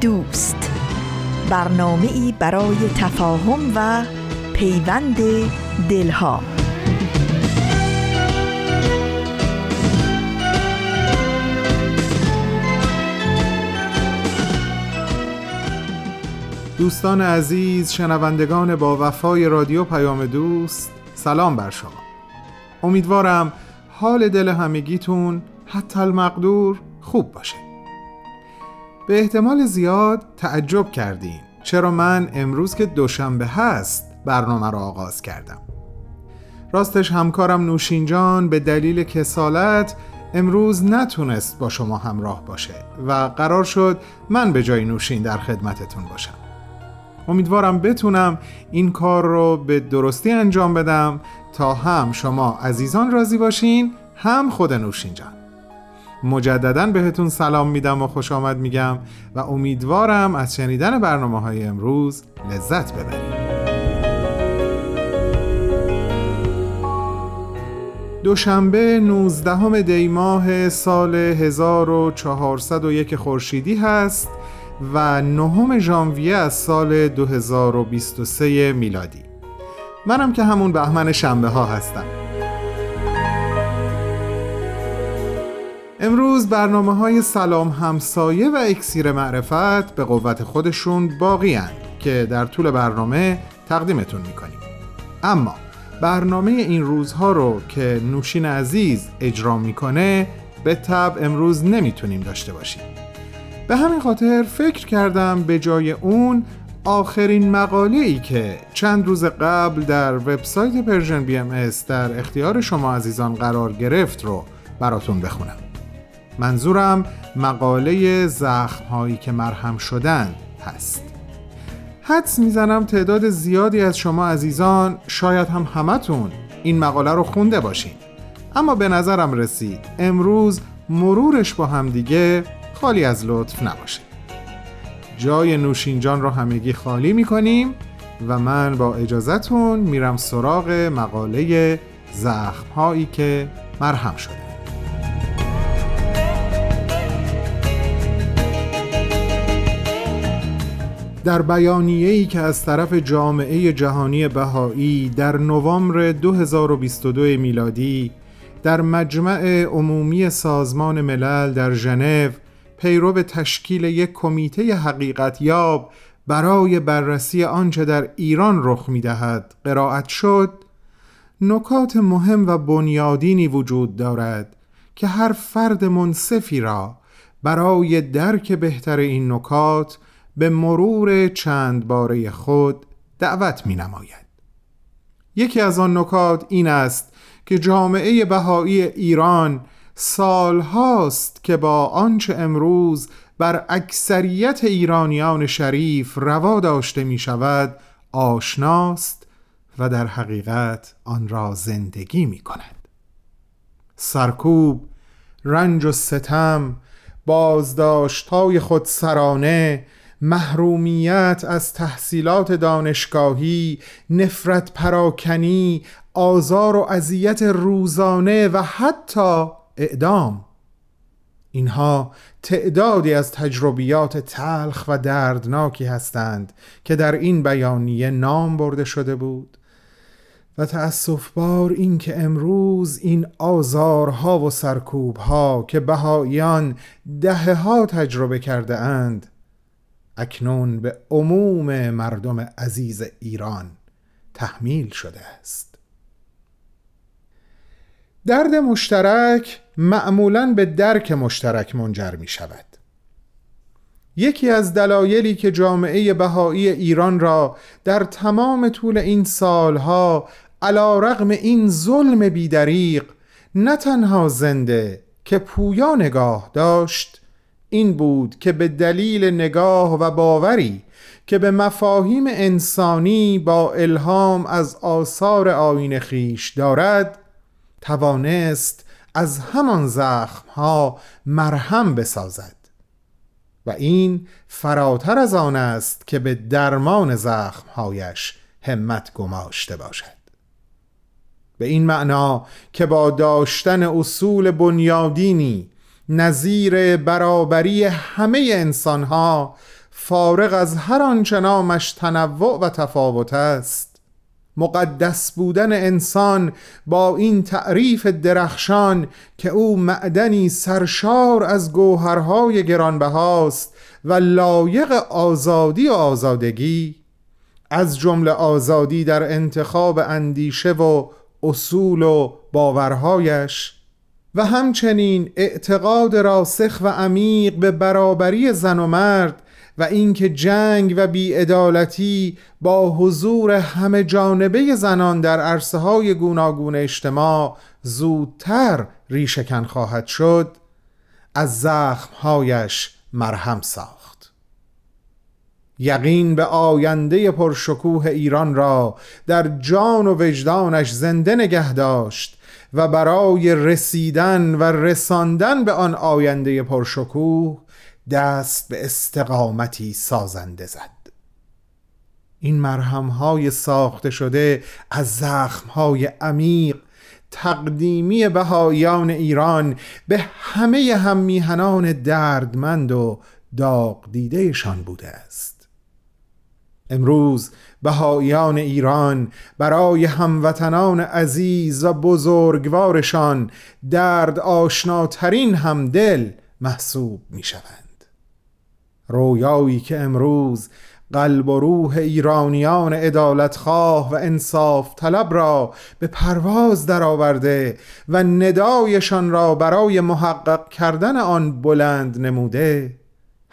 دوست. برنامه ای برای تفاهم و پیوند دلها. دوستان عزیز شنوندگان با وفای رادیو پیام دوست سلام بر شما. امیدوارم حال دل همگیتون حتی المقدور خوب باشه. به احتمال زیاد تعجب کردیم چرا من امروز که دوشنبه هست برنامه را آغاز کردم. راستش همکارم نوشینجان به دلیل کسالت امروز نتونست با شما همراه باشه و قرار شد من به جای نوشین در خدمتتون باشم. امیدوارم بتونم این کار رو به درستی انجام بدم تا هم شما عزیزان راضی باشین هم خود نوشینجان. مجددا بهتون سلام میدم و خوش آمد میگم و امیدوارم از شنیدن برنامه های امروز لذت ببرید. دوشنبه 19 دی ماه سال 1401 خورشیدی هست و نهم ژانویه از سال 2023 میلادی. منم که همون بهمن شنبه ها هستم. امروز برنامه های سلام همسایه و اکسیر معرفت به قوت خودشون باقی هن که در طول برنامه تقدیمتون می‌کنیم. اما برنامه این روزها رو که نوشین عزیز اجرا می‌کنه بالطبع امروز نمی‌تونیم داشته باشیم. به همین خاطر فکر کردم به جای اون آخرین مقاله ای که چند روز قبل در وبسایت Persian BMS در اختیار شما عزیزان قرار گرفت رو براتون بخونم. منظورم مقاله زخم هایی که مرهم شدن هست. حدس می‌زنم تعداد زیادی از شما عزیزان شاید هم همتون این مقاله رو خونده باشین. اما به نظرم رسید امروز مرورش با همدیگه خالی از لطف نباشه. جای نوشینجان رو همگی خالی می‌کنیم و من با اجازتون میرم سراغ مقاله زخم هایی که مرهم شده. در بیانیه‌ای که از طرف جامعه جهانی بهایی در نوامبر 2022 میلادی در مجمع عمومی سازمان ملل در ژنو پیرو به تشکیل یک کمیته حقیقت یاب برای بررسی آنچه در ایران رخ می‌دهد قرائت شد نکات مهم و بنیادینی وجود دارد که هر فرد منصفی را برای درک بهتر این نکات به مرور چند باره خود دعوت می نماید. یکی از آن نکات این است که جامعه بهایی ایران سال هاست که با آنچه امروز بر اکثریت ایرانیان شریف روا داشته می شود آشناست و در حقیقت آن را زندگی می کند سرکوب، رنج و ستم، بازداشت های خود سرانه محرومیت از تحصیلات دانشگاهی نفرت پراکنی آزار و اذیت روزانه و حتی اعدام. اینها تعدادی از تجربیات تلخ و دردناکی هستند که در این بیانیه نام برده شده بود و تأصف بار این که امروز این آزارها و سرکوبها که بهاییان دهه ها تجربه کرده اند اکنون به عموم مردم عزیز ایران تحمیل شده است. درد مشترک معمولا به درک مشترک منجر می شود. یکی از دلایلی که جامعه بهایی ایران را در تمام طول این سالها علا رغم این ظلم بیدریق نه تنها زنده که پویا نگاه داشت این بود که به دلیل نگاه و باوری که به مفاهیم انسانی با الهام از آثار آین خیش دارد توانست از همان زخمها مرهم بسازد. و این فراتر از آن است که به درمان زخمهایش همت گماشته باشد. به این معنا که با داشتن اصول بنیادینی نظیر برابری همه انسانها فارغ از هر آنچه نامش تنوع و تفاوت است. مقدس بودن انسان با این تعریف درخشان که او معدنی سرشار از گوهرهای گرانبهاست و لایق آزادی و آزادگی. از جمله آزادی در انتخاب اندیشه و اصول و باورهایش. و همچنین اعتقاد راسخ و عمیق به برابری زن و مرد و اینکه جنگ و بیعدالتی با حضور همه جانبه زنان در عرصه های گوناگون اجتماع زودتر ریشکن خواهد شد از زخمهایش مرهم ساخت. یقین به آینده پرشکوه ایران را در جان و وجدانش زنده نگه داشت و برای رسیدن و رساندن به آن آینده پرشکوه دست به استقامتی سازنده زد. این مرهمهای ساخته شده از زخمهای عمیق تقدیمی بهایان ایران به همه هم میهنان دردمند و داغ دیدهشان بوده است. امروز بهایان ایران برای هموطنان عزیز و بزرگوارشان درد آشناترین همدل محسوب می شوند رویایی که امروز قلب و روح ایرانیان عدالتخواه و انصاف طلب را به پرواز درآورده و ندایشان را برای محقق کردن آن بلند نموده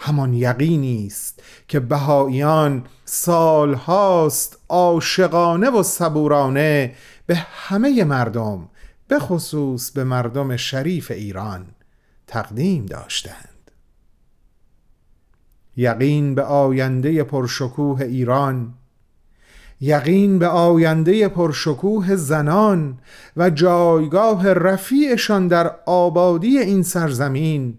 همان یقینی است که بهاییان سالهاست عاشقانه و صبورانه به همه مردم به خصوص به مردم شریف ایران تقدیم داشتند. یقین به آینده پرشکوه ایران یقین به آینده پرشکوه زنان و جایگاه رفیعشان در آبادی این سرزمین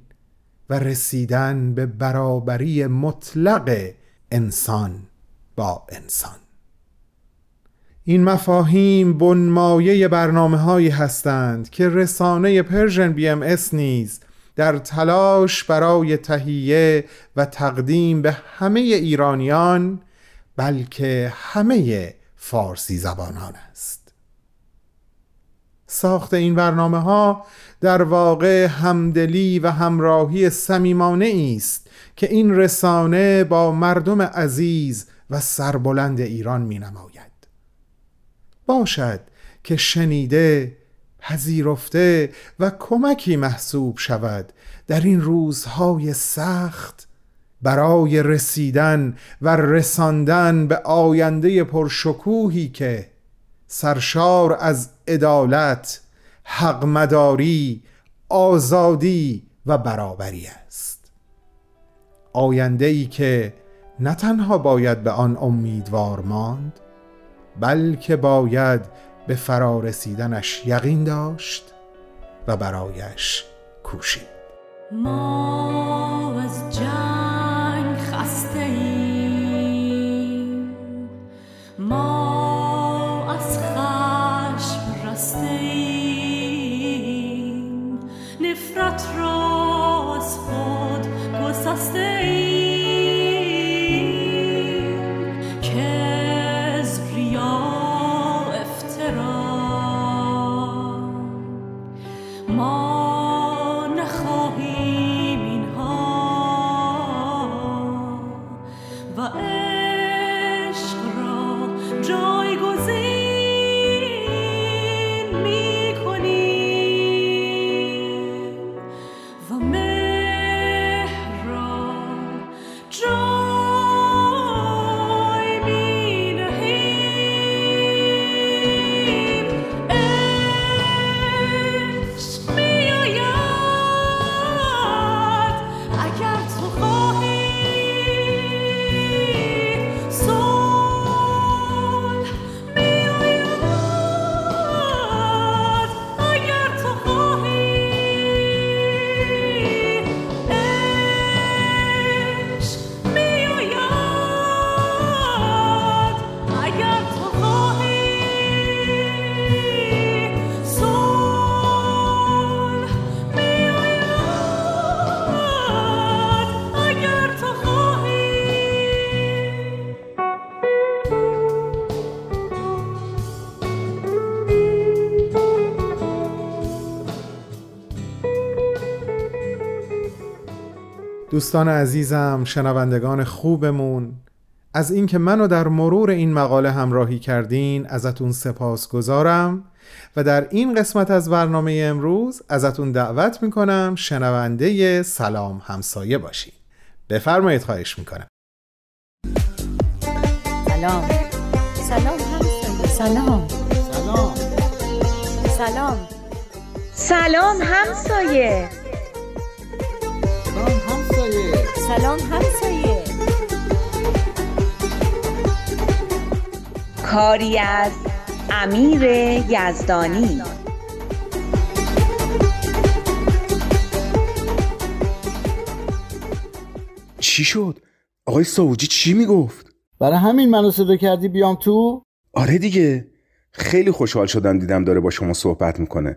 و رسیدن به برابری مطلق انسان با انسان. این مفاهیم بنمایه برنامه هایی هستند که رسانه Persian BMS نیز در تلاش برای تهیه و تقدیم به همه ایرانیان بلکه همه فارسی زبانان است. ساخت این برنامه ها در واقع همدلی و همراهی صمیمانه است که این رسانه با مردم عزیز و سربلند ایران می نماید باشد که شنیده پذیرفته و کمکی محسوب شود در این روزهای سخت برای رسیدن و رساندن به آینده پرشکوهی که سرشار از عدالت، حق مداری، آزادی و برابری است. آینده ای که نه تنها باید به آن امیدوار ماند بلکه باید به فرارسیدنش یقین داشت و برایش کوشید. ما از دوستان عزیزم شنوندگان خوبمون از اینکه منو در مرور این مقاله همراهی کردین ازتون سپاس گذارم و در این قسمت از برنامه امروز ازتون دعوت می‌کنم شنونده سلام همسایه باشین. بفرمایید خواهش می‌کنم. سلام. سلام همسایه. سلام. سلام. سلام. سلام همسایه. همسایه سلام همسایه. کاری از امیر یزدانی. چی شد؟ آقای ساوجی چی می‌گفت؟ برای همین منو صدا کردی بیام تو؟ آره دیگه. خیلی خوشحال شدم دیدم داره با شما صحبت می‌کنه.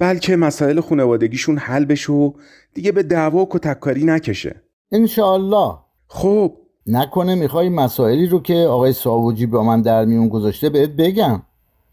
بلکه مسائل خانوادگیشون حل بشه و دیگه به دعوا و کتککاری نکشه. انشاءالله. خب. نکنه می‌خوای مسائلی رو که آقای ساوجی با من در میون گذاشته بهت بگم.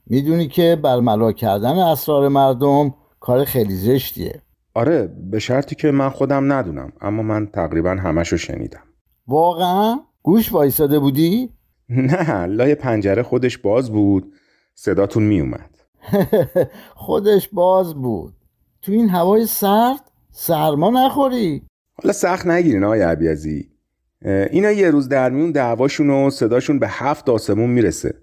می‌دونی که برملا کردن اسرار مردم کار خیلی زشتیه. آره به شرطی که من خودم ندونم اما من تقریبا همشو شنیدم. واقعا؟ گوش وایساده بودی؟ نه لای پنجره خودش باز بود. صداتون میومد. خودش باز بود. تو این هوای سرد سرما نخوری. حالا سخت نگیرین آقای عبیزی اینا یه روز در میون دعواشون و صداشون به هفت آسمون می‌رسه.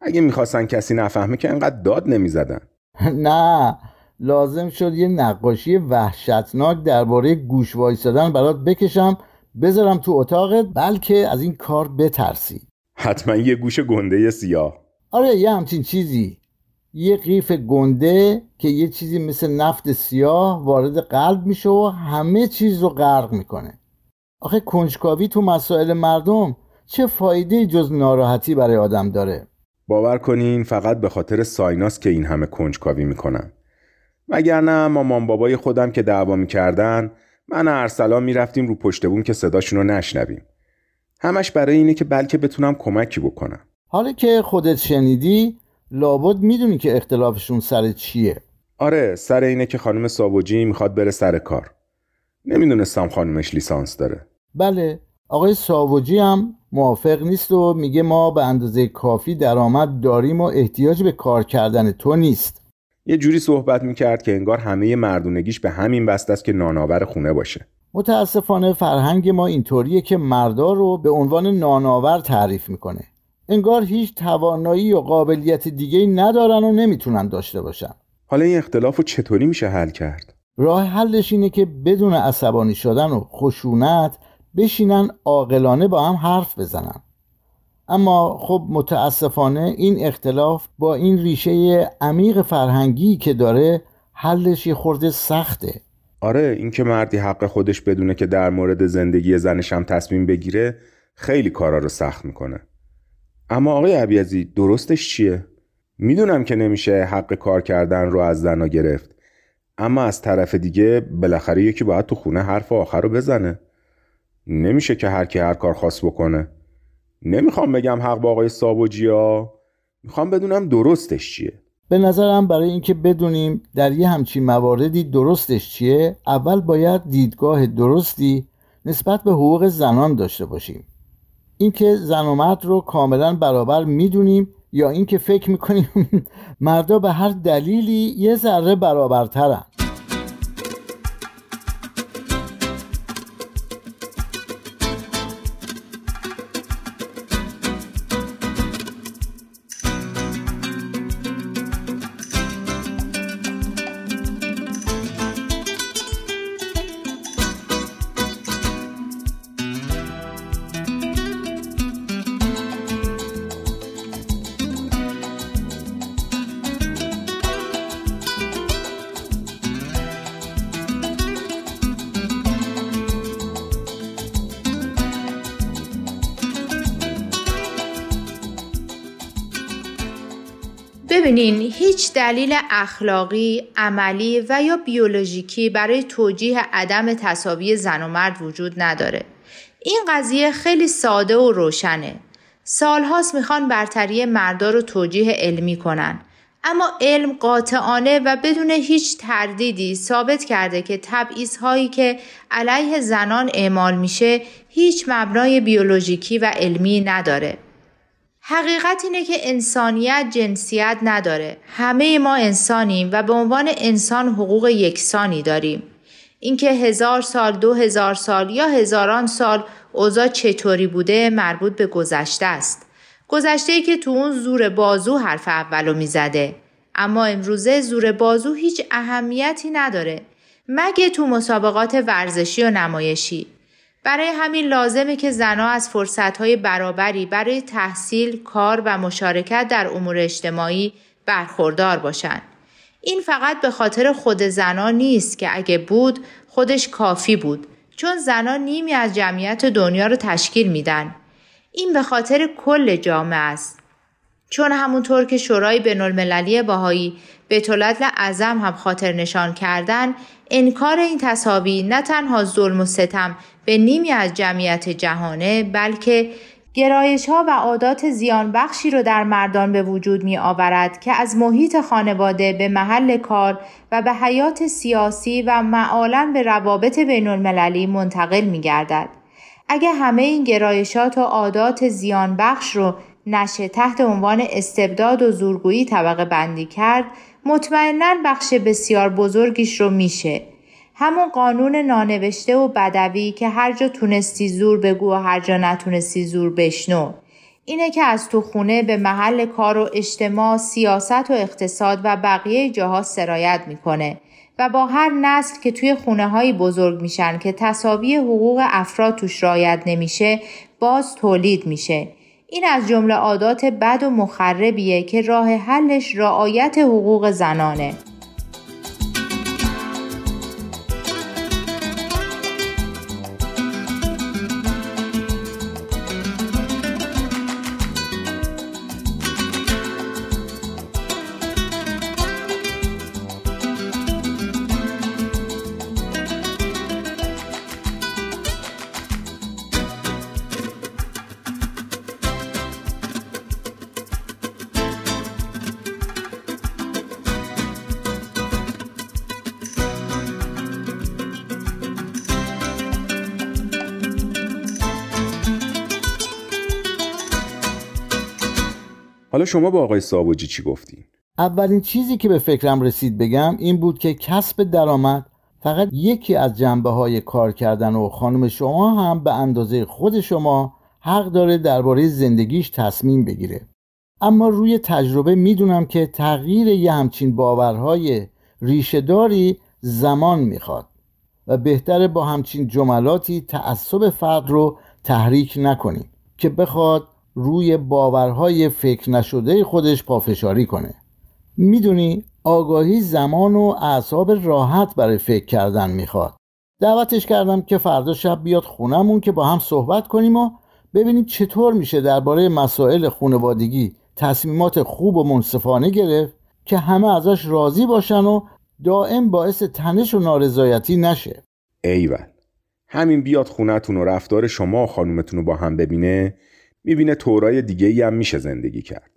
اگه می‌خواستن کسی نفهمه که انقدر داد نمی‌زدن. نه لازم شد یه نقاشی وحشتناک درباره گوش وایسادن برات بکشم بذارم تو اتاقت بلکه از این کار بترسی. حتما یه گوش گنده سیاه. آره یه همچین چیزی. یه قیف گنده که یه چیزی مثل نفت سیاه وارد قلب میشه و همه چیز رو غرق می‌کنه. آخه کنجکاوی تو مسائل مردم چه فایده جز ناراحتی برای آدم داره؟ باور کنین فقط به خاطر سایناس که این همه کنجکاوی می‌کنن. وگرنه مامان بابای خودم که دعوا می‌کردن من و ارسلان می‌رفتیم رو پشت بوم که صداشون رو نشنویم. همش برای اینه که بلکه بتونم کمکی بکنم. حالا که خودت شنیدی لابد می‌دونی که اختلافشون سر چیه. آره سر اینه که خانم ساوجی می‌خواد بره سر کار. نمی‌دونستم خانمش لیسانس داره. بله آقای ساوجی هم موافق نیست و میگه ما به اندازه کافی درآمد داریم و احتیاج به کار کردن تو نیست. یه جوری صحبت می‌کرد که انگار همه مردونگیش به همین بست است که نانآور خونه باشه. متاسفانه فرهنگ ما اینطوریه که مردا رو به عنوان نانآور تعریف می‌کنه. انگار هیچ توانایی و قابلیت دیگه ندارن و نمی‌تونن داشته باشن. حالا این اختلاف رو چطوری میشه حل کرد؟ راه حلش اینه که بدون عصبانی شدن و خشونت بشینن عاقلانه با هم حرف بزنن. اما خب متاسفانه این اختلاف با این ریشه عمیق فرهنگی که داره حلش یه خورده سخته. آره اینکه مردی حق خودش بدونه که در مورد زندگی زنش هم تصمیم بگیره خیلی کارا رو سخت می‌کنه. اما آقای عبیزی درستش چیه؟ می‌دونم که نمیشه حق کار کردن رو از زنا گرفت. اما از طرف دیگه بالاخره یکی باید تو خونه حرف آخر رو بزنه. نمیشه که هر کی هر کار خاص بکنه. نمی‌خوام بگم حق با آقای سابوجی ها می‌خوام بدونم درستش چیه. به نظرم برای اینکه بدونیم در یه همچین مواردی درستش چیه اول باید دیدگاه درستی نسبت به حقوق زنان داشته باشیم. اینکه زن و مرد رو کاملا برابر می‌دونیم یا اینکه فکر می‌کنیم مردا به هر دلیلی یه ذره برابرترن. دلیل اخلاقی، عملی و یا بیولوژیکی برای توجیه عدم تصاوی زن و مرد وجود نداره. این قضیه خیلی ساده و روشنه. سالهاست می‌خوان برتری مردا رو توجیه علمی کنن. اما علم قاطعانه و بدون هیچ تردیدی ثابت کرده که تبعیض هایی که علیه زنان اعمال میشه هیچ مبنای بیولوژیکی و علمی نداره. حقیقت اینه که انسانیت جنسیت نداره. همه ما انسانیم و به عنوان انسان حقوق یکسانی داریم. اینکه هزار سال، دو هزار سال یا هزاران سال اوضاع چطوری بوده مربوط به گذشته است. گذشته که تو اون زور بازو حرف اولو می‌زده. اما امروزه زور بازو هیچ اهمیتی نداره. مگه تو مسابقات ورزشی و نمایشی. برای همین لازمه که زنها از فرصتهای برابری برای تحصیل، کار و مشارکت در امور اجتماعی برخوردار باشند. این فقط به خاطر خود زنان نیست که اگه بود خودش کافی بود چون زنان نیمی از جمعیت دنیا رو تشکیل میدن. این به خاطر کل جامعه است. چون همونطور که شورای بین المللی باهایی به طولت اعظم هم خاطر نشان کردن انکار این تصاوی نه تنها ظلم و ستم به نیمی از جمعیت جهانه بلکه گرایش ها و عادات زیان بخشی رو در مردان به وجود می آورد که از محیط خانواده به محل کار و به حیات سیاسی و معالا به روابط بین المللی منتقل می گردد. اگه همه این گرایشات و عادات زیان بخش رو نشه تحت عنوان استبداد و زورگویی طبقه بندی کرد مطمئنا بخش بسیار بزرگیش رو میشه. همون قانون نانوشته و بدوی که هر جا تونستی زور بگو و هر جا نتونستی زور بشنو. اینه که از تو خونه به محل کار و اجتماع سیاست و اقتصاد و بقیه جاها سرایت می‌کنه و با هر نسل که توی خونه های بزرگ میشن که تصاوی حقوق افراد توش رایت نمیشه باز تولید میشه. این از جمله عادات بد و مخربیه که راه حلش رعایت حقوق زنانه. حالا شما با آقای ساواجی چی گفتین؟ اولین چیزی که به فکرم رسید بگم این بود که کسب درآمد فقط یکی از جنبه های کار کردن و خانم شما هم به اندازه خود شما حق داره درباره زندگیش تصمیم بگیره اما روی تجربه می‌دونم که تغییر یه همچین باورهای ریشهداری زمان می‌خواد و بهتره با همچین جملاتی تعصب فرد رو تحریک نکنیم که بخواد روی باورهای فکر نشده خودش پافشاری کنه. می‌دونی آگاهی زمان و اعصاب راحت برای فکر کردن می‌خواد. دعوتش کردم که فردا شب بیاد خونمون که با هم صحبت کنیم و ببینیم چطور میشه درباره مسائل خونوادگی تصمیمات خوب و منصفانه گرفت که همه ازش راضی باشن و دائم باعث تنش و نارضایتی نشه. ایول همین بیاد خونتون و رفتار شما و خانومتون رو با هم ببینه می‌بینه تورای دیگه ای هم میشه زندگی کرد.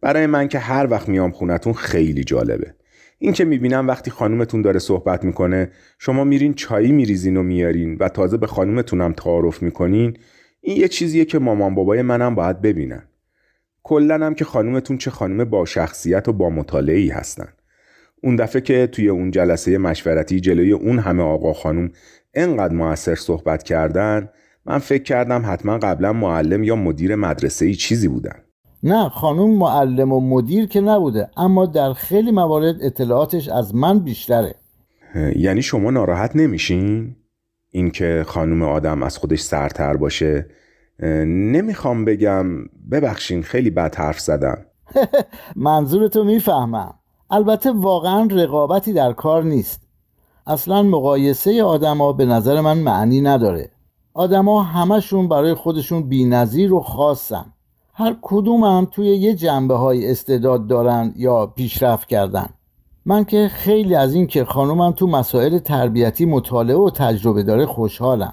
برای من که هر وقت میام خونتون خیلی جالبه. این که می‌بینم وقتی خانومتون داره صحبت می‌کنه شما میرین چایی میریزین و میارین و تازه به خانومتونم تعارف می‌کنین این یه چیزیه که مامان بابای منم باید ببینن. کلا هم که خانومتون چه خانم با شخصیت و با مطالعه هستن. اون دفعه که توی اون جلسه مشورتی جلوی اون همه آقا خانوم انقدر موثر صحبت کردن من فکر کردم حتما قبلا معلم یا مدیر مدرسه ای چیزی بودن. نه خانم معلم و مدیر که نبوده اما در خیلی موارد اطلاعاتش از من بیشتره. یعنی شما ناراحت نمیشین؟ اینکه خانم آدم از خودش سرتر باشه؟ نمی‌خوام بگم ببخشین خیلی بد حرف زدم. منظورتو می‌فهمم. البته واقعا رقابتی در کار نیست. اصلا مقایسه آدما به نظر من معنی نداره. آدما همشون برای خودشون بینظیر و خاصن. هر کدوم هم توی یه جنبه های استعداد دارن یا پیشرفت کردن. من که خیلی از این که خانومم تو مسائل تربیتی مطالعه و تجربه داره خوشحالم.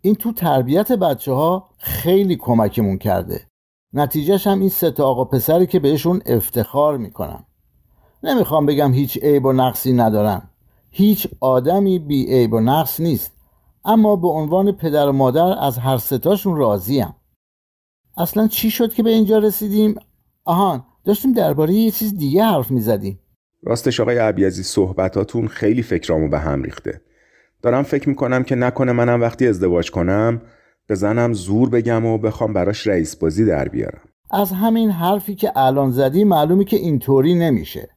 این تو تربیت بچه ها خیلی کمکمون کرده. نتیجهش هم این سه آقا پسری که بهشون افتخار می‌کنم. نمی‌خوام بگم هیچ عیب و نقصی ندارن. هیچ آدمی بی عیب و نقص نیست. اما به عنوان پدر و مادر از هر ستاشون راضیم. اصلا چی شد که به اینجا رسیدیم؟ آهان داشتیم درباره یه چیز دیگه حرف می‌زدیم. راستش آقای عبیزی صحبتاتون خیلی فکرامو به هم ریخته. دارم فکر می‌کنم که نکنه منم وقتی ازدواج کنم به زنم زور بگم و بخوام براش رئیس بازی در بیارم. از همین حرفی که الان زدی معلومی که اینطوری نمیشه.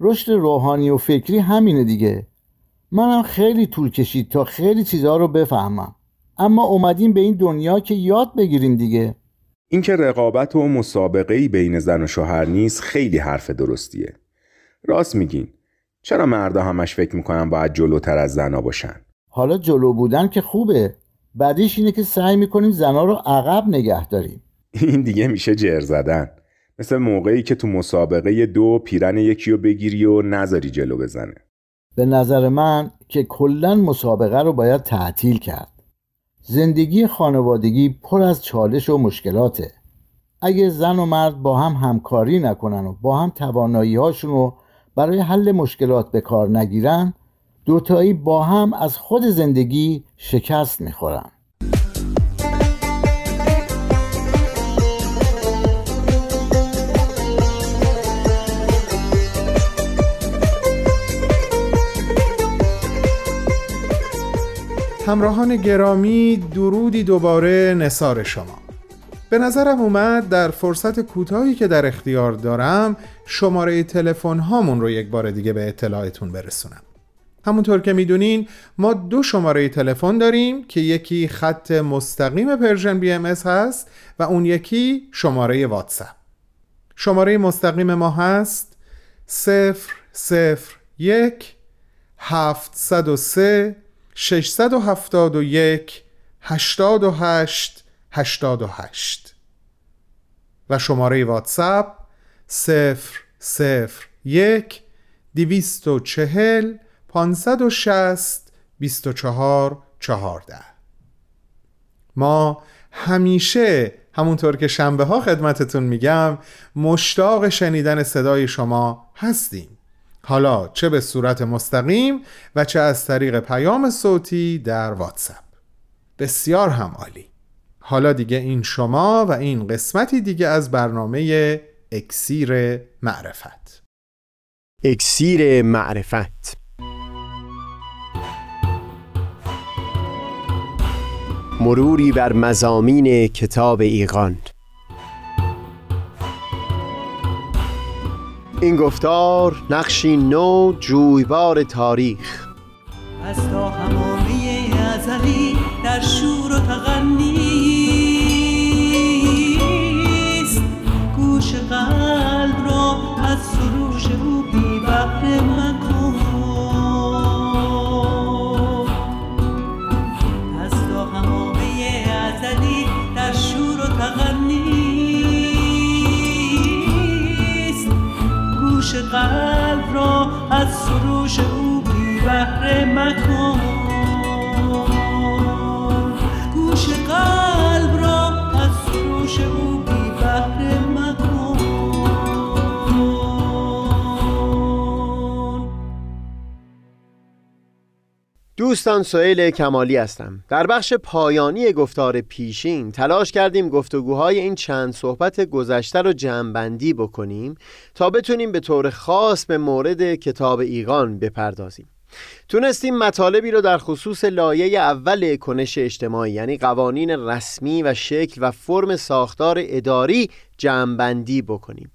رشد روحانی و فکری همینه دیگه. منم خیلی طول کشید تا خیلی چیزها رو بفهمم. اما اومدیم به این دنیا که یاد بگیریم دیگه. اینکه رقابت و مسابقه ای بین زن و شوهر نیست خیلی حرف درستیه. راست میگین. چرا مردا همش فکر می‌کنن باید جلوتر از زنا باشن؟ حالا جلو بودن که خوبه. بعدیش اینه که سعی می‌کنیم زنا رو عقب نگه داریم. این دیگه میشه جر زدن. مثل موقعی که تو مسابقه دو پیرن یکی رو بگیری و نذاری جلو بزنه. به نظر من که کلا مسابقه رو باید تعطیل کرد. زندگی خانوادگی پر از چالش و مشکلاته. اگه زن و مرد با هم همکاری نکنن و با هم توانایی هاشون رو برای حل مشکلات به کار نگیرن دوتایی با هم از خود زندگی شکست می‌خورن. همراهان گرامی درودی دوباره نصار شما. به نظرم اومد در فرصت کوتاهی که در اختیار دارم شماره تلفن هامون رو یک بار دیگه به اطلاعتون برسونم. همونطور که می‌دونین ما دو شماره تلفن داریم که یکی خط مستقیم Persian BMS هست و اون یکی شماره واتساپ. شماره مستقیم ما هست 001 703 671 88 88 و شماره واتساپ 001 240 560 24 14 ما همیشه همونطور که شنبه ها خدمتتون میگم مشتاق شنیدن صدای شما هستیم. حالا چه به صورت مستقیم و چه از طریق پیام صوتی در واتساپ. بسیار هم عالی. حالا دیگه این شما و این قسمتی دیگه از برنامه اکسیر معرفت. اکسیر معرفت. مروری بر مزامین کتاب ایقان این گفتار نقشی نو جویبار تاریخ. از تا همامه ازلی در شور و تغنیست دوستان سئیل کمالی هستم. در بخش پایانی گفتار پیشین تلاش کردیم گفتگوهای این چند صحبت گذشته رو جمعبندی بکنیم تا بتونیم به طور خاص به مورد کتاب ایقان بپردازیم. تونستیم مطالبی رو در خصوص لایه اول کنش اجتماعی یعنی قوانین رسمی و شکل و فرم ساختار اداری جمعبندی بکنیم.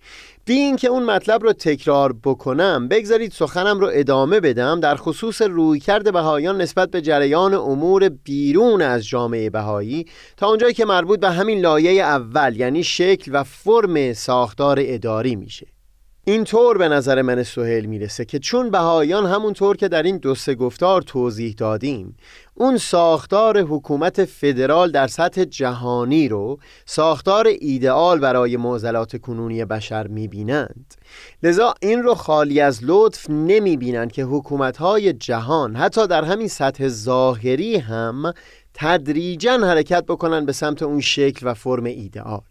بی اینکه اون مطلب رو تکرار بکنم بگذارید سخنم رو ادامه بدم. در خصوص رویکرد بهایان نسبت به جریان امور بیرون از جامعه بهایی تا اونجایی که مربوط به همین لایه اول یعنی شکل و فرم ساختار اداری میشه. اینطور به نظر من سهیل می‌رسه که چون بهایان همونطور که در این دو سه گفتار توضیح دادیم اون ساختار حکومت فدرال در سطح جهانی رو ساختار ایدئال برای معضلات کنونی بشر می‌بینند. لذا این رو خالی از لطف نمی‌بینند که حکومتهای جهان حتی در همین سطح ظاهری هم تدریجا حرکت بکنن به سمت اون شکل و فرم ایدئال.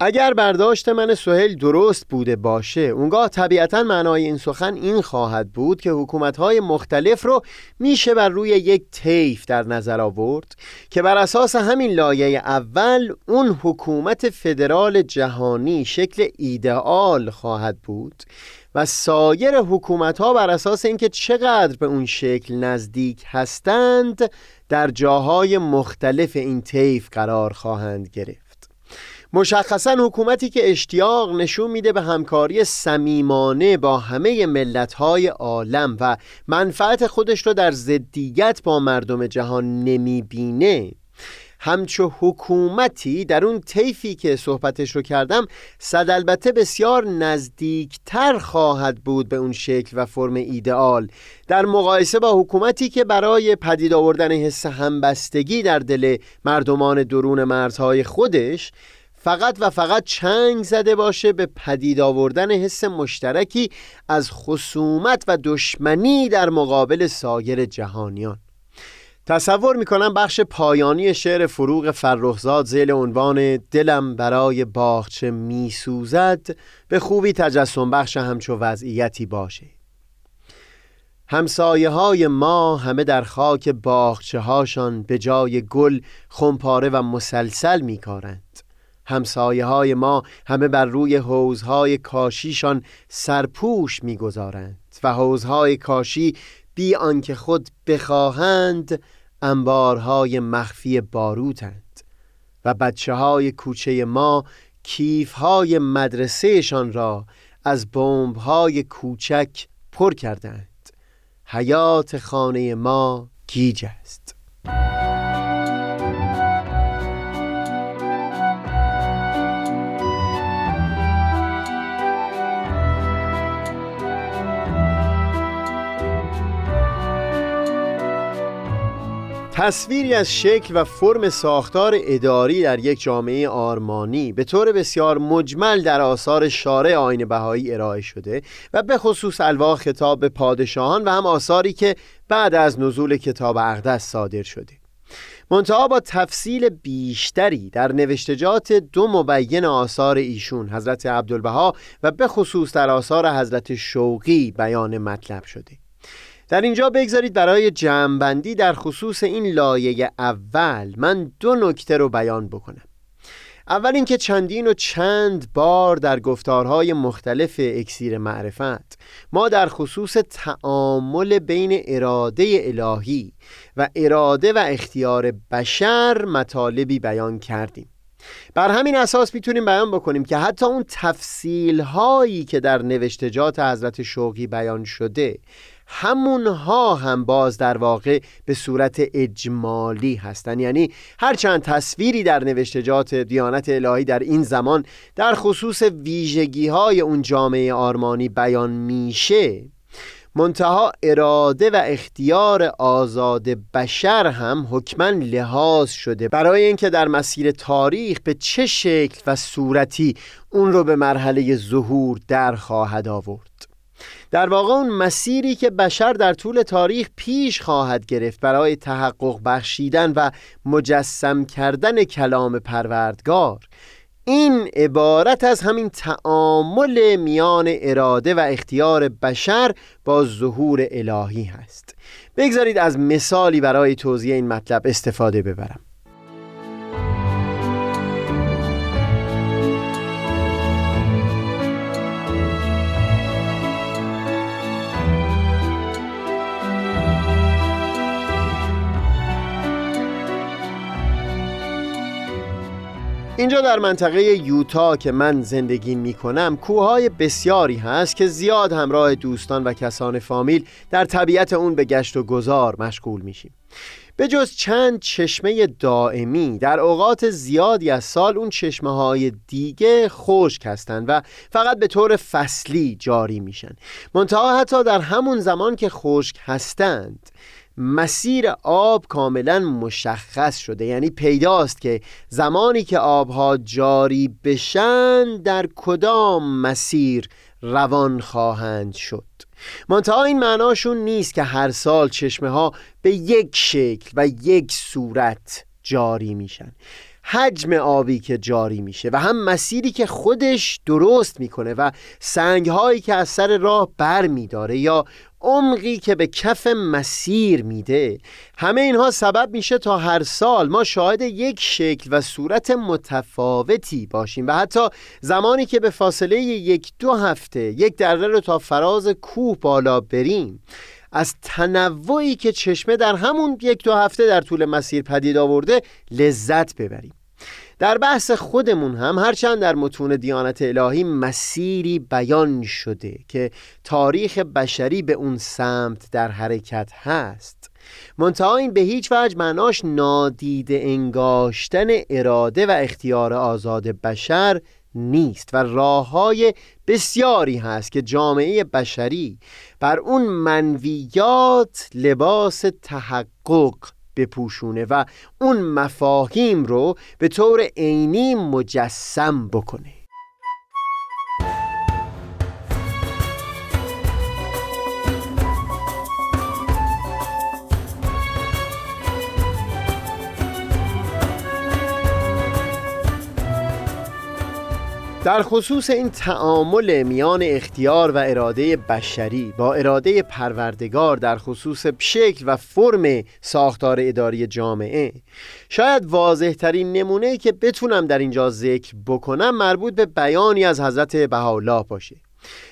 اگر برداشت من سهل درست بوده باشه اونگاه طبیعتا معنای این سخن این خواهد بود که حکومتهای مختلف رو میشه بر روی یک طیف در نظر آورد که بر اساس همین لایه اول اون حکومت فدرال جهانی شکل ایدئال خواهد بود و سایر حکومت ها بر اساس اینکه چقدر به اون شکل نزدیک هستند در جاهای مختلف این طیف قرار خواهند گرفت. مشخصا حکومتی که اشتیاق نشون میده به همکاری صمیمانه با همه ملت‌های عالم و منفعت خودش رو در ضدیت با مردم جهان نمی‌بینه. همچو حکومتی در اون طیفی که صحبتش رو کردم صد البته بسیار نزدیکتر خواهد بود به اون شکل و فرم ایدئال. در مقایسه با حکومتی که برای پدید آوردن حس همبستگی در دل مردمان درون مرزهای خودش فقط و فقط چنگ زده باشه به پدید آوردن حس مشترکی از خصومت و دشمنی در مقابل سایر جهانیان. تصور می‌کنم بخش پایانی شعر فروغ فرخزاد زیل عنوان دلم برای باغچه میسوزد به خوبی تجسم بخش همچو وضعیتی باشه. همسایه های ما همه در خاک باغچه هاشان به جای گل خمپاره و مسلسل میکارند. همسایه های ما همه بر روی حوزهای کاشیشان سرپوش می‌گذارند و حوزهای کاشی بی آنکه خود بخواهند انبارهای مخفی باروتند و بچه های کوچه ما کیف های مدرسهشان را از بمب های کوچک پر کردند. حیات خانه ما گیج است. تصویری از شکل و فرم ساختار اداری در یک جامعه آرمانی به طور بسیار مجمل در آثار شارع آین بهایی ارائه شده و به خصوص الواح خطاب به پادشاهان و هم آثاری که بعد از نزول کتاب اقدس صادر شده. منتها با تفصیل بیشتری در نوشتجات دو مبین آثار ایشون حضرت عبدالبها و به خصوص در آثار حضرت شوقی بیان مطلب شده. در اینجا بگذارید برای جمعبندی در خصوص این لایه اول من دو نکته رو بیان بکنم. اول اینکه چندین و چند بار در گفتارهای مختلف اکسیر معرفت ما در خصوص تعامل بین اراده الهی و اراده و اختیار بشر مطالبی بیان کردیم. بر همین اساس می‌تونیم بیان بکنیم که حتی اون تفصیل هایی که در نوشتجات حضرت شوقی بیان شده همونها هم باز در واقع به صورت اجمالی هستند یعنی هرچند تصویری در نوشتجات دیانت الهی در این زمان در خصوص ویژگی های اون جامعه آرمانی بیان میشه منتها اراده و اختیار آزاد بشر هم حکما لحاظ شده. برای اینکه در مسیر تاریخ به چه شکل و صورتی اون رو به مرحله ظهور در خواهد آورد. در واقع اون مسیری که بشر در طول تاریخ پیش خواهد گرفت برای تحقق بخشیدن و مجسم کردن کلام پروردگار. این عبارت از همین تعامل میان اراده و اختیار بشر با ظهور الهی هست. بگذارید از مثالی برای توضیح این مطلب استفاده ببرم. اینجا در منطقه یوتا که من زندگی می کنم کوههای بسیاری هست که زیاد همراه دوستان و کسان فامیل در طبیعت اون به گشت و گذار مشغول میشیم. به جز چند چشمه دائمی در اوقات زیادی از سال اون چشمه های دیگه خشک هستند و فقط به طور فصلی جاری میشن. منتها حتی در همون زمان که خشک هستند مسیر آب کاملا مشخص شده. یعنی پیداست که زمانی که آبها جاری بشن در کدام مسیر روان خواهند شد. منتها این معناشون نیست که هر سال چشمه ها به یک شکل و یک صورت جاری میشن. حجم آبی که جاری میشه و هم مسیری که خودش درست می‌کنه و سنگ هایی که از سر راه بر میداره یا عمقی که به کف مسیر میده. همه اینها سبب میشه تا هر سال ما شاهد یک شکل و صورت متفاوتی باشیم و حتی زمانی که به فاصله یک دو هفته یک دره رو تا فراز کوه بالا بریم. از تنوعی که چشمه در همون یک دو هفته در طول مسیر پدید آورده لذت ببریم. در بحث خودمون هم هرچند در متون دیانت الهی مسیری بیان شده که تاریخ بشری به اون سمت در حرکت هست منتها این به هیچ وجه معناش نادیده انگاشتن اراده و اختیار آزاد بشر نیست و راه های بسیاری هست که جامعه بشری بر اون منویات لباس تحقق بپوشونه و اون مفاهیم رو به طور عینی مجسم بکنه. در خصوص این تعامل میان اختیار و اراده بشری با اراده پروردگار در خصوص شکل و فرم ساختار اداری جامعه شاید واضح ترین نمونه که بتونم در اینجا ذکر بکنم مربوط به بیانی از حضرت بهاءالله باشه.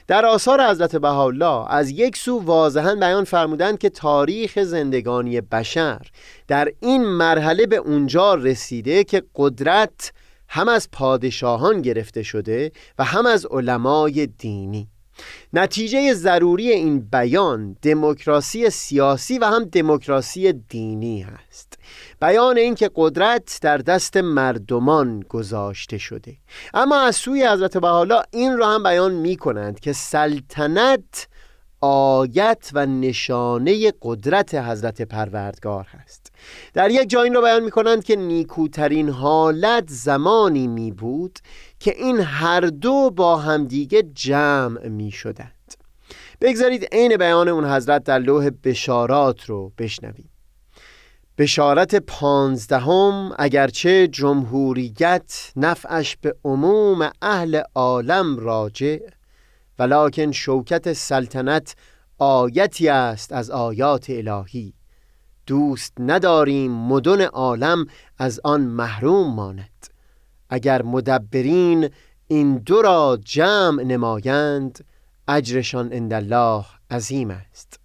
در آثار حضرت بهاءالله از یک سو واضحا بیان فرمودند که تاریخ زندگانی بشر در این مرحله به اونجا رسیده که قدرت هم از پادشاهان گرفته شده و هم از علمای دینی. نتیجه ضروری این بیان دموکراسی سیاسی و هم دموکراسی دینی هست. بیان اینکه قدرت در دست مردمان گذاشته شده. اما از سوی حضرت بحالا این را هم بیان می کنند که سلطنت آیت و نشانه قدرت حضرت پروردگار هست. در یک جا این را بیان می کنند که نیکوترین حالت زمانی می بود که این هر دو با همدیگه جمع می شدند بگذارید عین بیان اون حضرت در لوح بشارات رو بشنویم. بشارت پانزدهم اگرچه جمهوریت نفعش به عموم اهل عالم راجع ولکن شوکت سلطنت آیتی است از آیات الهی. دوست نداریم مدن عالم از آن محروم ماند. اگر مدبرین این دو را جمع نمایند اجرشان الله عظیم است.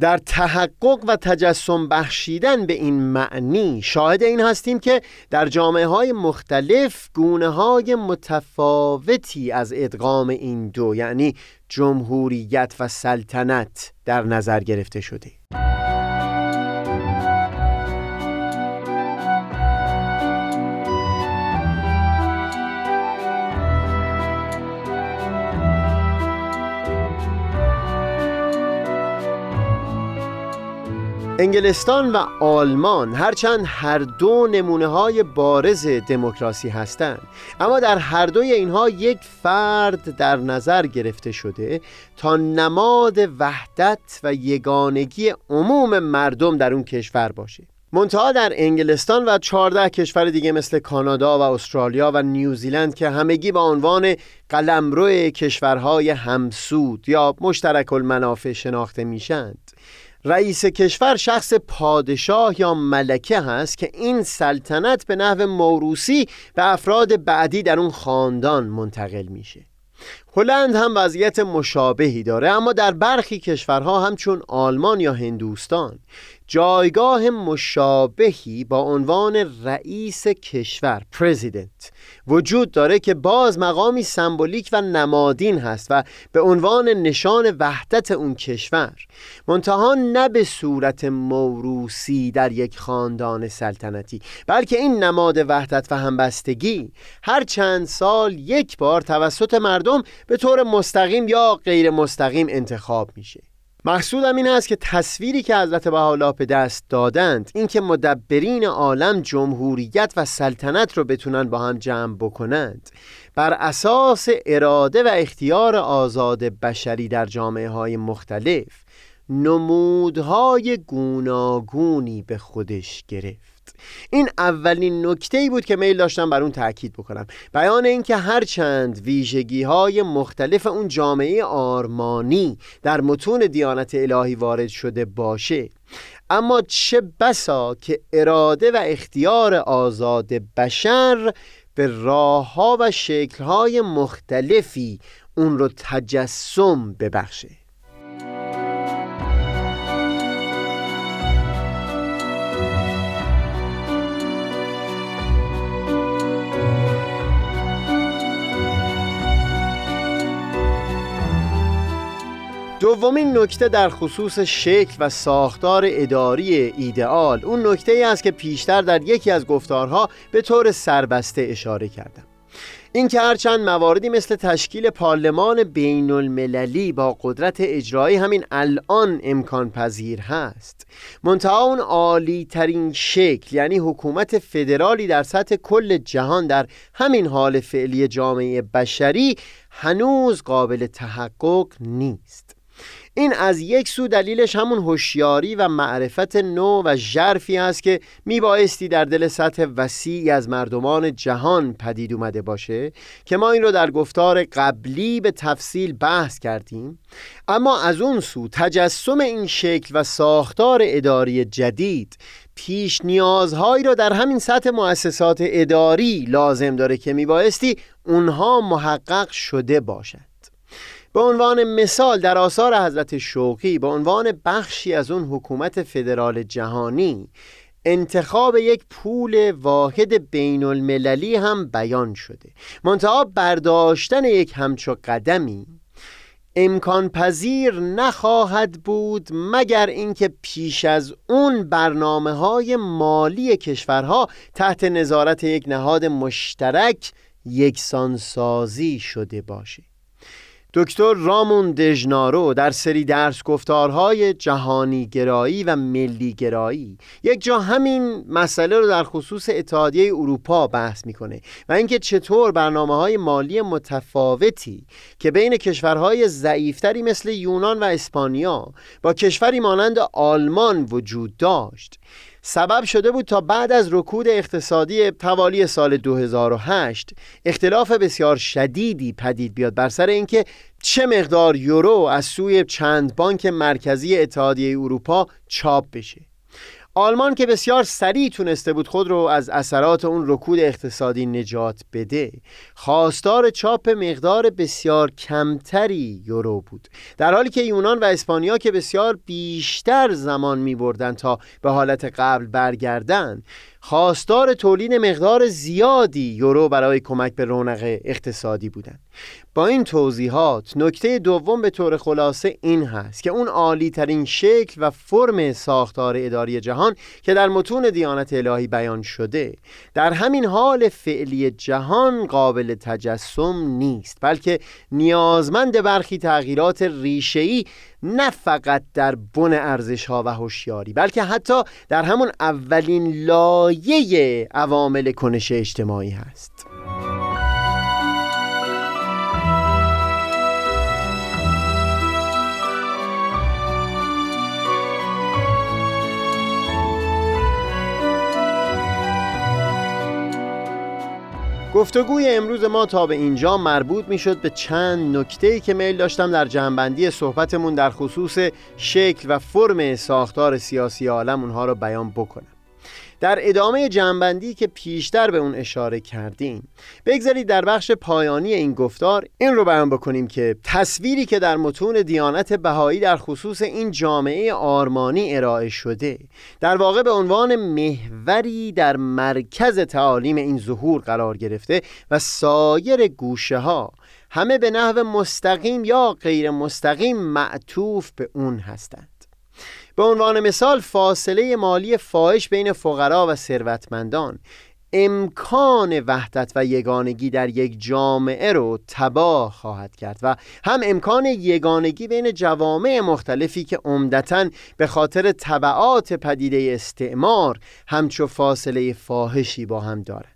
در تحقق و تجسم بخشیدن به این معنی شاهد این هستیم که در جامعه های مختلف گونه های متفاوتی از ادغام این دو یعنی جمهوریت و سلطنت در نظر گرفته شده. انگلستان و آلمان هرچند هر دو نمونه های بارز دموکراسی هستند. اما در هر دوی اینها یک فرد در نظر گرفته شده تا نماد وحدت و یگانگی عموم مردم در اون کشور باشه. منتها در انگلستان و 14 کشور دیگه مثل کانادا و استرالیا و نیوزیلند که همگی با عنوان قلمرو کشورهای همسود یا مشترک المنافع شناخته میشند رئیس کشور شخص پادشاه یا ملکه هست که این سلطنت به نحو موروسی به افراد بعدی در اون خاندان منتقل میشه. هلند هم وضعیت مشابهی داره اما در برخی کشورها همچون آلمان یا هندوستان. جایگاه مشابهی با عنوان رئیس کشور پرزیدنت وجود داره که باز مقامی سمبولیک و نمادین هست و به عنوان نشان وحدت اون کشور. منتها نه به صورت موروسی در یک خاندان سلطنتی بلکه این نماد وحدت و همبستگی هر چند سال یک بار توسط مردم به طور مستقیم یا غیر مستقیم انتخاب میشه. مقصودم این است که تصویری که حضرت بهاءالله به دست دادند اینکه مدبرین عالم جمهوریت و سلطنت رو بتونن با هم جمع بکنند. بر اساس اراده و اختیار آزاد بشری در جامعه های مختلف نمودهای گوناگونی به خودش گرفت. این اولین نکته ای بود که میل داشتم بر اون تاکید بکنم. بیان اینکه هرچند ویژگی های مختلف اون جامعه آرمانی در متون دیانت الهی وارد شده باشه اما چه بسا که اراده و اختیار آزاد بشر به راه ها و شکل های مختلفی اون رو تجسم ببخشه. دومین نکته در خصوص شکل و ساختار اداری ایدئال اون نکته ای است که پیشتر در یکی از گفتارها به طور سربسته اشاره کردم. اینکه هرچند مواردی مثل تشکیل پارلمان بین المللی با قدرت اجرایی همین الان امکان پذیر هست منتها اون عالی ترین شکل یعنی حکومت فدرالی در سطح کل جهان در همین حال فعلی جامعه بشری هنوز قابل تحقق نیست. این از یک سو دلیلش همون هوشیاری و معرفت نو و ژرفی است که میبایستی در دل سطح وسیعی از مردمان جهان پدید اومده باشه که ما این رو در گفتار قبلی به تفصیل بحث کردیم. اما از اون سو تجسم این شکل و ساختار اداری جدید پیش نیازهایی را در همین سطح مؤسسات اداری لازم داره که میبایستی اونها محقق شده باشد به عنوان مثال در آثار حضرت شوقی به عنوان بخشی از اون حکومت فدرال جهانی انتخاب یک پول واحد بین المللی هم بیان شده. منتها برداشتن یک همچو قدمی امکان پذیر نخواهد بود مگر اینکه پیش از اون برنامه های مالی کشورها تحت نظارت یک نهاد مشترک یکسانسازی شده باشه. دکتر رامون دژنارو در سری درس گفتارهای جهانی گرایی و ملی گرایی یک جا همین مسئله رو در خصوص اتحادیه اروپا بحث می‌کنه و اینکه چطور برنامه های مالی متفاوتی که بین کشورهای ضعیفتری مثل یونان و اسپانیا با کشوری مانند آلمان وجود داشت. سبب شده بود تا بعد از رکود اقتصادی توالی سال 2008 اختلاف بسیار شدیدی پدید بیاد بر سر اینکه چه مقدار یورو از سوی چند بانک مرکزی اتحادیه اروپا چاپ بشه. آلمان که بسیار سریع تونسته بود خود رو از اثرات اون رکود اقتصادی نجات بده خواستار چاپ مقدار بسیار کمتری یورو بود. در حالی که یونان و اسپانیا که بسیار بیشتر زمان می بردن تا به حالت قبل برگردن خواستار تولید مقدار زیادی یورو برای کمک به رونق اقتصادی بودند. با این توضیحات نکته دوم به طور خلاصه این هست که اون عالی ترین شکل و فرم ساختار اداری جهان که در متون دیانت الهی بیان شده در همین حال فعلی جهان قابل تجسم نیست بلکه نیازمند برخی تغییرات ریشه‌ای نه فقط در بن ارزش ها و هوشیاری بلکه حتی در همون اولین لایه عوامل کنش اجتماعی هست. گفتگوی امروز ما تا به اینجا مربوط می شد به چند نکته که میل داشتم در جنبندی صحبتمون در خصوص شکل و فرم ساختار سیاسی عالم اونها رو بیان بکنم. در ادامه جنبندی که پیشتر به اون اشاره کردیم. بگذارید در بخش پایانی این گفتار این رو بیان بکنیم که تصویری که در متون دیانت بهایی در خصوص این جامعه آرمانی ارائه شده در واقع به عنوان محوری در مرکز تعالیم این ظهور قرار گرفته و سایر گوشه ها همه به نحو مستقیم یا غیر مستقیم معطوف به اون هستند. به عنوان مثال فاصله مالی فاحش بین فقرا و ثروتمندان. امکان وحدت و یگانگی در یک جامعه رو تباه خواهد کرد و هم امکان یگانگی بین جوامع مختلفی که عمدتا به خاطر طبعات پدیده استعمار همچو فاصله فاحشی با هم دارد.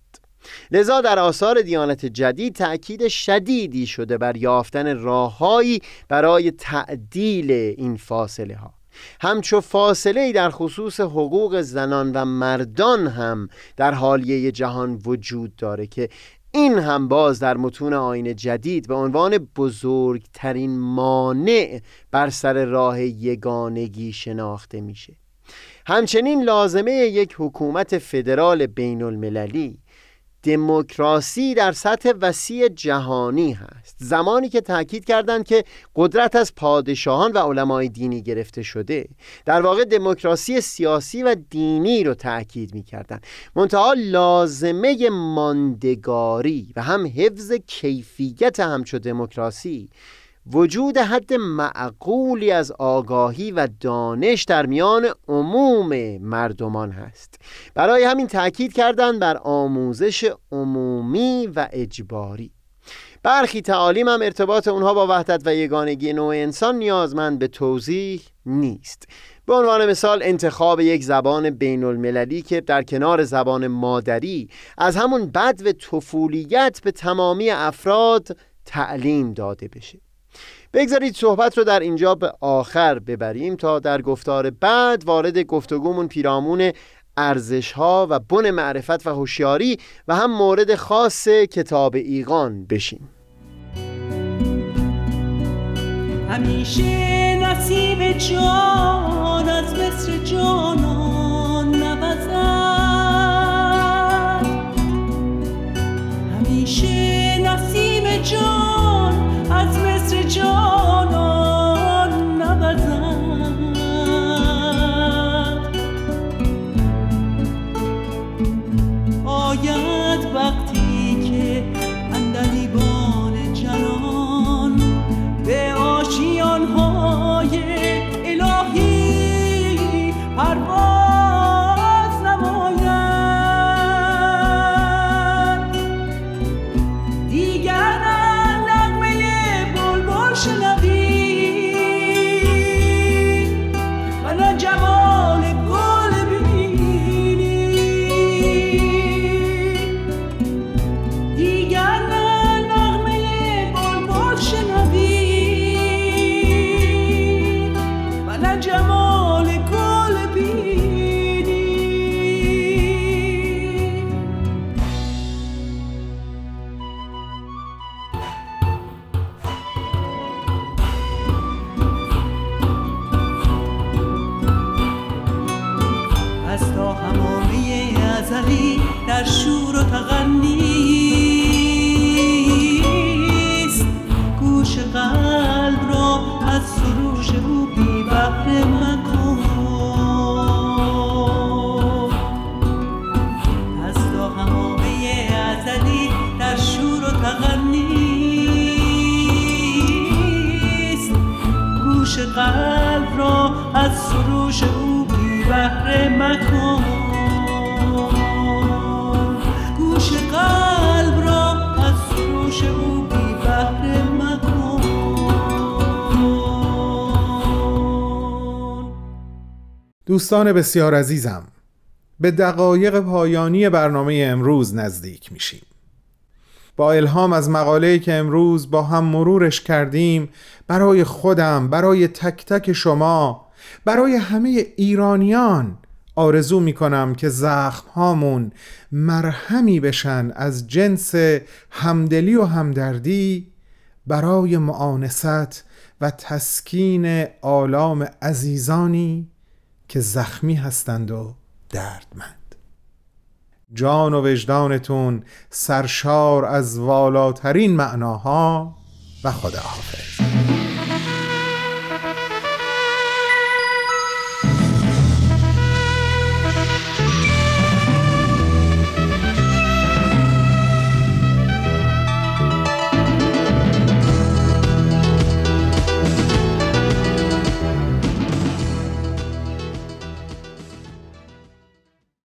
لذا در آثار دیانت جدید تأکید شدیدی شده بر یافتن راههایی برای تعدیل این فاصله ها همچو فاصله در خصوص حقوق زنان و مردان هم در حالیه جهان وجود داره که این هم باز در متون آین جدید به عنوان بزرگترین مانع بر سر راه یگانگی شناخته میشه. همچنین لازمه یک حکومت فدرال بین المللی دموکراسی در سطح وسیع جهانی هست. زمانی که تاکید کردند که قدرت از پادشاهان و علمای دینی گرفته شده در واقع دموکراسی سیاسی و دینی رو تاکید می‌کردند. منتها لازمه ماندگاری و هم حفظ کیفیت همچو دموکراسی وجود حد معقولی از آگاهی و دانش در میان عموم مردمان هست. برای همین تاکید کردند بر آموزش عمومی و اجباری. برخی تعالیم هم ارتباط اونها با وحدت و یگانگی نوع انسان نیازمند به توضیح نیست. به عنوان مثال انتخاب یک زبان بین المللی که در کنار زبان مادری از همون بد و طفولیت به تمامی افراد تعلیم داده بشه. بگذارید صحبت رو در اینجا به آخر ببریم تا در گفتار بعد وارد گفتگومون پیرامون ارزش ها و بن معرفت و هوشیاری و هم مورد خاص کتاب ایقان بشیم. همیشه نصیب جان از مصر جانان نوزد. همیشه نصیب جان جانان. قلب را از سروش او بی بهره مکن. گوش قلب را از سروش او بی بهره مکن. دوستان بسیار عزیزم به دقایق پایانی برنامه امروز نزدیک میشیم. با الهام از مقاله‌ای که امروز با هم مرورش کردیم برای خودم برای تک تک شما برای همه ایرانیان آرزو می‌کنم که زخم هامون مرهمی بشن از جنس همدلی و همدردی برای معانست و تسکین آلام عزیزانی که زخمی هستند و دردمند. جان و وجدانتون سرشار از والاترین معناها و خداحافظ.